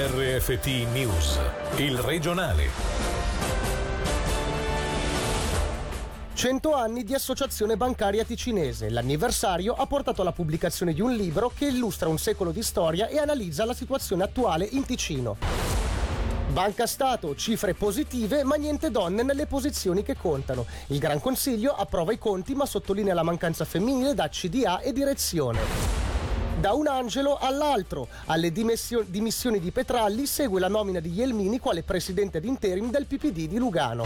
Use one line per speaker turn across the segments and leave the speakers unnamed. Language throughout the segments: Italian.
RFT News, il regionale.
100 anni di associazione bancaria ticinese. L'anniversario ha portato alla pubblicazione di un libro che illustra un secolo di storia e analizza la situazione attuale in Ticino. Banca Stato, cifre positive ma niente donne nelle posizioni che contano. Il Gran Consiglio approva i conti ma sottolinea la mancanza femminile da CDA e direzione. Da un angelo all'altro, alle dimissio- dimissioni di Petralli segue la nomina di Ielmini quale presidente d'interim del PPD di Lugano.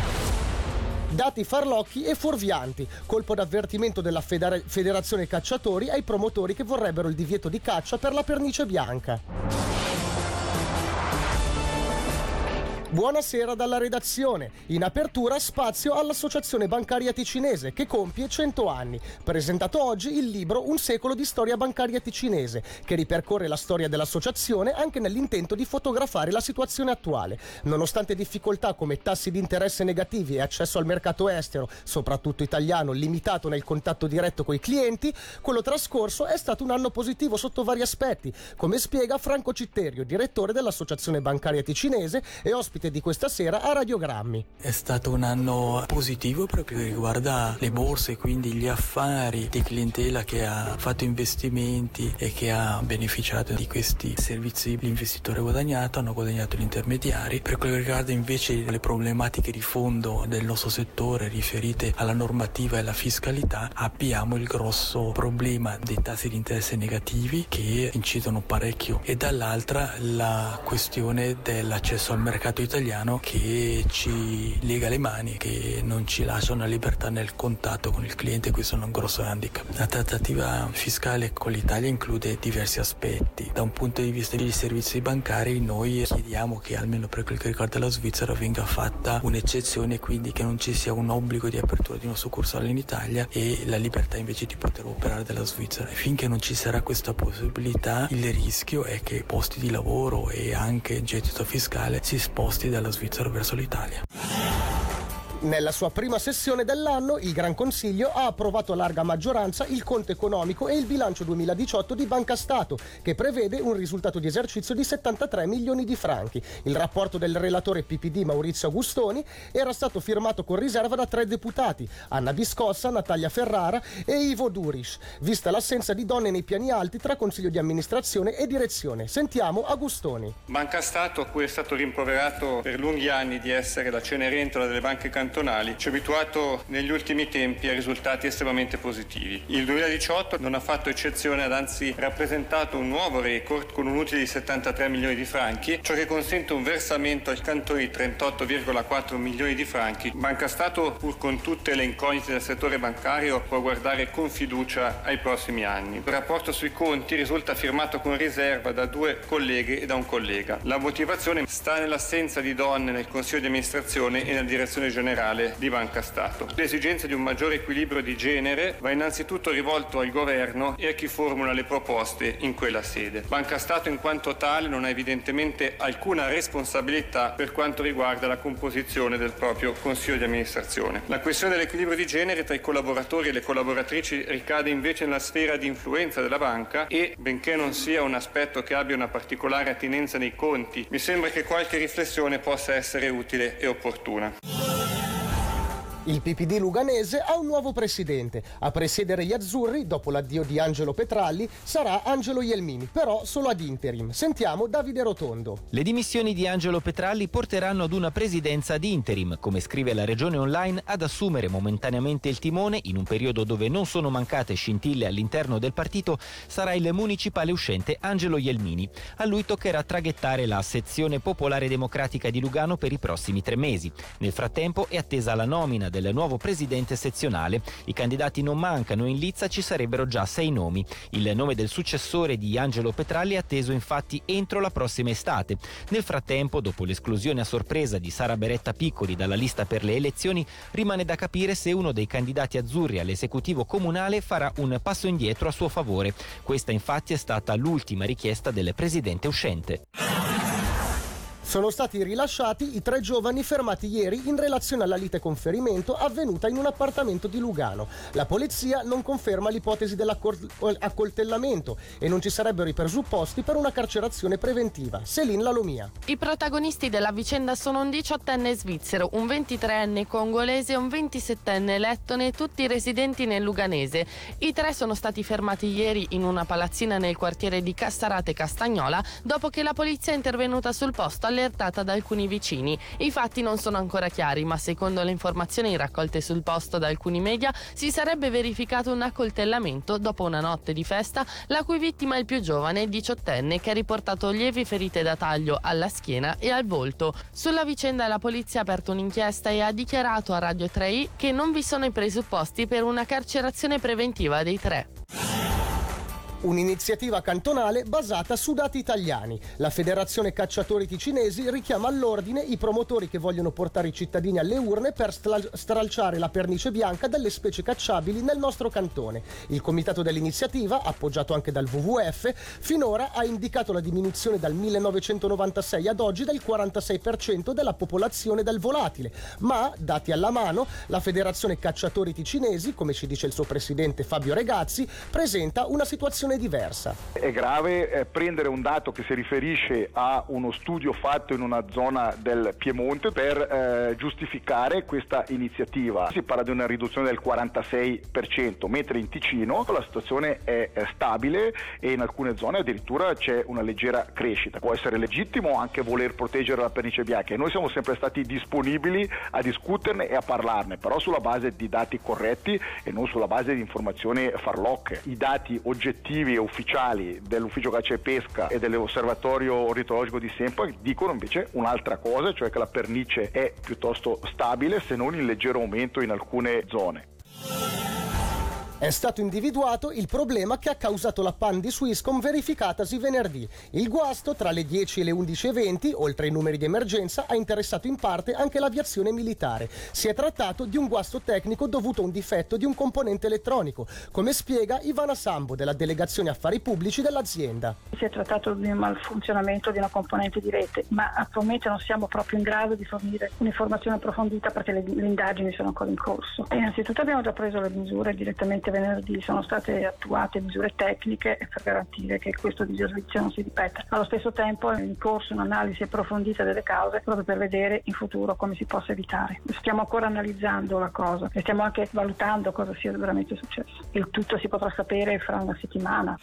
Dati farlocchi e fuorvianti, colpo d'avvertimento della Federa- Federazione Cacciatori ai promotori che vorrebbero il divieto di caccia per la pernice bianca. Buonasera dalla redazione. In apertura spazio all'Associazione Bancaria Ticinese che compie 100 anni. Presentato oggi il libro Un secolo di storia bancaria ticinese che ripercorre la storia dell'associazione anche nell'intento di fotografare la situazione attuale. Nonostante difficoltà come tassi di interesse negativi e accesso al mercato estero, soprattutto italiano, limitato nel contatto diretto con i clienti, quello trascorso è stato un anno positivo sotto vari aspetti, come spiega Franco Citterio, direttore dell'Associazione Bancaria Ticinese e ospite di questa sera a Radiogrammi.
È stato un anno positivo che riguarda le borse, quindi gli affari di clientela che ha fatto investimenti e che ha beneficiato di questi servizi. L'investitore ha guadagnato, hanno guadagnato gli intermediari. Per quello che riguarda invece le problematiche di fondo del nostro settore riferite alla normativa e alla fiscalità, abbiamo il grosso problema dei tassi di interesse negativi che incidono parecchio e dall'altra la questione dell'accesso al mercato italiano che ci lega le mani, che non ci lascia una libertà nel contatto con il cliente, questo è un grosso handicap. La trattativa fiscale con l'Italia include diversi aspetti. Da un punto di vista dei servizi bancari noi chiediamo che almeno per quel che riguarda la Svizzera venga fatta un'eccezione, quindi che non ci sia un obbligo di apertura di una succursale in Italia e la libertà invece di poter operare dalla Svizzera. Finché non ci sarà questa possibilità, il rischio è che posti di lavoro e anche gettito fiscale si sposti dalla Svizzera verso l'Italia.
Nella sua prima sessione dell'anno il Gran Consiglio ha approvato a larga maggioranza il conto economico e il bilancio 2018 di Banca Stato, che prevede un risultato di esercizio di 73 milioni di franchi. Il rapporto del relatore PPD Maurizio Agustoni era stato firmato con riserva da tre deputati, Anna Biscossa, Natalia Ferrara e Ivo Duris, vista l'assenza di donne nei piani alti tra consiglio di amministrazione e direzione. Sentiamo Agustoni.
Banca Stato, a cui è stato rimproverato per lunghi anni di essere la cenerentola delle banche cantonali, cantonali ci ha abituato negli ultimi tempi a risultati estremamente positivi. Il 2018 non ha fatto eccezione, ad anzi rappresentato un nuovo record con un utile di 73 milioni di franchi, ciò che consente un versamento al cantone di 38,4 milioni di franchi. Banca Stato, pur con tutte le incognite del settore bancario, può guardare con fiducia ai prossimi anni. Il rapporto sui conti risulta firmato con riserva da due colleghe e da un collega. La motivazione sta nell'assenza di donne nel Consiglio di amministrazione e nella direzione generale generale di Banca Stato. L'esigenza di un maggiore equilibrio di genere va innanzitutto rivolto al governo e a chi formula le proposte in quella sede. Banca Stato in quanto tale non ha evidentemente alcuna responsabilità per quanto riguarda la composizione del proprio consiglio di amministrazione. La questione dell'equilibrio di genere tra i collaboratori e le collaboratrici ricade invece nella sfera di influenza della banca e, benché non sia un aspetto che abbia una particolare attinenza nei conti, mi sembra che qualche riflessione possa essere utile e opportuna.
Il PPD luganese ha un nuovo presidente. A presiedere gli azzurri, dopo l'addio di Angelo Petralli, sarà Angelo Ielmini, però solo ad interim. Sentiamo Davide Rotondo.
Le dimissioni di Angelo Petralli porteranno ad una presidenza ad interim, come scrive la regione online, ad assumere momentaneamente il timone in un periodo dove non sono mancate scintille all'interno del partito sarà il municipale uscente Angelo Ielmini. A lui toccherà traghettare la sezione popolare democratica di Lugano per i prossimi tre mesi. Nel frattempo è attesa la nomina del nuovo presidente sezionale. I candidati non mancano, in lizza ci sarebbero già sei nomi. Il nome del successore di Angelo Petralli è atteso infatti entro la prossima estate. Nel frattempo, dopo l'esclusione a sorpresa di Sara Beretta Piccoli dalla lista per le elezioni, rimane da capire se uno dei candidati azzurri all'esecutivo comunale farà un passo indietro a suo favore. Questa infatti è stata l'ultima richiesta del presidente uscente.
Sono stati rilasciati i tre giovani fermati ieri in relazione alla lite conferimento avvenuta in un appartamento di Lugano. La polizia non conferma l'ipotesi dell'accoltellamento e non ci sarebbero i presupposti per una carcerazione preventiva. Selin Lalomia.
I protagonisti della vicenda sono un 18enne svizzero, un 23enne congolese e un 27enne lettone, tutti residenti nel Luganese. I tre sono stati fermati ieri in una palazzina nel quartiere di Cassarate Castagnola dopo che la polizia è intervenuta sul posto allertata da alcuni vicini. I fatti non sono ancora chiari, ma secondo le informazioni raccolte sul posto da alcuni media si sarebbe verificato un accoltellamento dopo una notte di festa, la cui vittima è il più giovane, diciottenne, che ha riportato lievi ferite da taglio alla schiena e al volto. Sulla vicenda la polizia ha aperto un'inchiesta e ha dichiarato a Radio 3i che non vi sono i presupposti per una carcerazione preventiva dei tre.
Un'iniziativa cantonale basata su dati italiani. La Federazione Cacciatori Ticinesi richiama all'ordine i promotori che vogliono portare i cittadini alle urne per stralciare la pernice bianca dalle specie cacciabili nel nostro cantone. Il comitato dell'iniziativa, appoggiato anche dal WWF, finora ha indicato la diminuzione dal 1996 ad oggi del 46% della popolazione del volatile, ma, dati alla mano, la Federazione Cacciatori Ticinesi, come ci dice il suo presidente Fabio Regazzi, presenta una situazione situazione diversa.
È grave eh, prendere un dato che si riferisce a uno studio fatto in una zona del Piemonte per eh, giustificare questa iniziativa. Si parla di una riduzione del 46%, mentre in Ticino la situazione è, è stabile e in alcune zone addirittura c'è una leggera crescita. Può essere legittimo anche voler proteggere la pernice bianca e noi siamo sempre stati disponibili a discuterne e a parlarne, però sulla base di dati corretti e non sulla base di informazioni farlocche. I dati oggettivi oggettivi ufficiali dell'ufficio caccia e pesca e dell'osservatorio ornitologico di Sempo dicono invece un'altra cosa, cioè che la pernice è piuttosto stabile se non in leggero aumento in alcune zone.
È stato individuato il problema che ha causato la pan di Swisscom verificatasi venerdì. Il guasto tra le 10 e le 11.20, oltre ai numeri di emergenza, ha interessato in parte anche l'aviazione militare. Si è trattato di un guasto tecnico dovuto a un difetto di un componente elettronico, come spiega Ivana Sambo della delegazione affari pubblici dell'azienda.
Si è trattato di un malfunzionamento di una componente di rete, ma attualmente non siamo proprio in grado di fornire un'informazione approfondita perché le, le indagini sono ancora in corso. E innanzitutto abbiamo già preso le misure direttamente venerdì sono state attuate misure tecniche per garantire che questo disservizio non si ripeta. Allo stesso tempo è in corso un'analisi approfondita delle cause proprio per vedere in futuro come si possa evitare. Stiamo ancora analizzando la cosa e stiamo anche valutando cosa sia veramente successo. Il tutto si potrà sapere fra una settimana.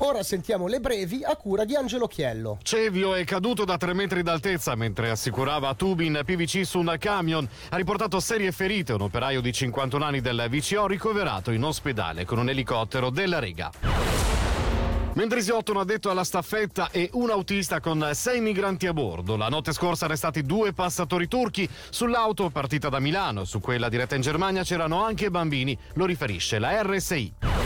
Ora sentiamo le brevi a cura di Angelo Chiello.
Cevio è caduto da 3 metri d'altezza mentre assicurava Tubin PVC su un camion. Ha riportato serie ferite un operaio di 51 anni del VCO ricoverato in ospedale con un elicottero della Rega. Mendrisiotto un addetto alla staffetta e un autista con sei migranti a bordo. La notte scorsa arrestati due passatori turchi sull'auto partita da Milano. Su quella diretta in Germania c'erano anche bambini, lo riferisce la RSI.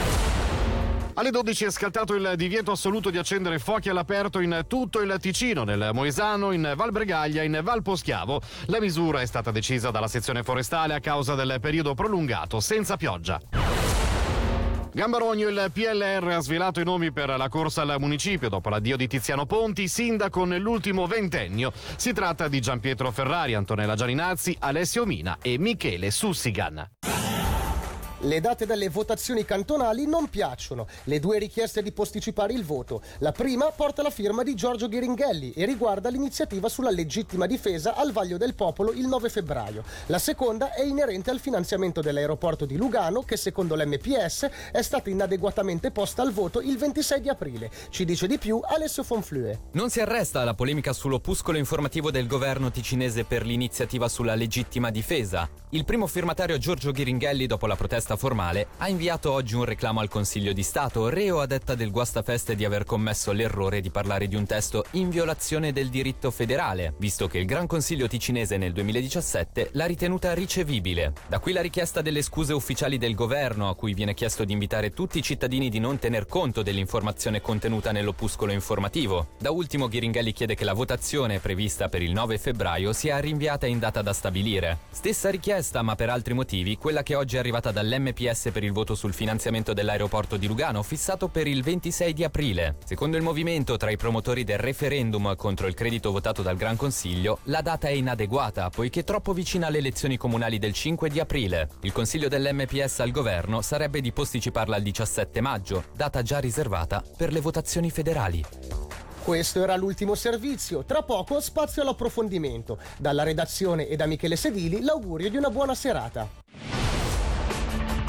Alle 12 è scattato il divieto assoluto di accendere fuochi all'aperto in tutto il Ticino, nel Moesano, in Val Bregaglia, in Val Poschiavo. La misura è stata decisa dalla sezione forestale a causa del periodo prolungato senza pioggia. Gambarogno, il PLR ha svelato i nomi per la corsa al municipio dopo l'addio di Tiziano Ponti, sindaco nell'ultimo ventennio. Si tratta di Gianpietro Ferrari, Antonella Gianinazzi, Alessio Mina e Michele Sussigan.
Le date delle votazioni cantonali non piacciono. Le due richieste di posticipare il voto. La prima porta la firma di Giorgio Ghiringhelli e riguarda l'iniziativa sulla legittima difesa al Vaglio del Popolo il 9 febbraio. La seconda è inerente al finanziamento dell'aeroporto di Lugano che secondo l'MPS è stata inadeguatamente posta al voto il 26 di aprile. Ci dice di più Alessio Fonflue.
Non si arresta la polemica sull'opuscolo informativo del governo ticinese per l'iniziativa sulla legittima difesa. Il primo firmatario Giorgio Ghiringhelli dopo la protesta risposta formale, ha inviato oggi un reclamo al Consiglio di Stato, reo a detta del guastafeste di aver commesso l'errore di parlare di un testo in violazione del diritto federale, visto che il Gran Consiglio ticinese nel 2017 l'ha ritenuta ricevibile. Da qui la richiesta delle scuse ufficiali del governo, a cui viene chiesto di invitare tutti i cittadini di non tener conto dell'informazione contenuta nell'opuscolo informativo. Da ultimo Ghiringhelli chiede che la votazione prevista per il 9 febbraio sia rinviata in data da stabilire. Stessa richiesta, ma per altri motivi, quella che oggi è arrivata dall'M dell'MPS per il voto sul finanziamento dell'aeroporto di Lugano, fissato per il 26 di aprile. Secondo il movimento, tra i promotori del referendum contro il credito votato dal Gran Consiglio, la data è inadeguata, poiché troppo vicina alle elezioni comunali del 5 di aprile. Il consiglio dell'MPS al governo sarebbe di posticiparla al 17 maggio, data già riservata per le votazioni federali.
Questo era l'ultimo servizio, tra poco spazio all'approfondimento. Dalla redazione e da Michele Sedili l'augurio di una buona serata.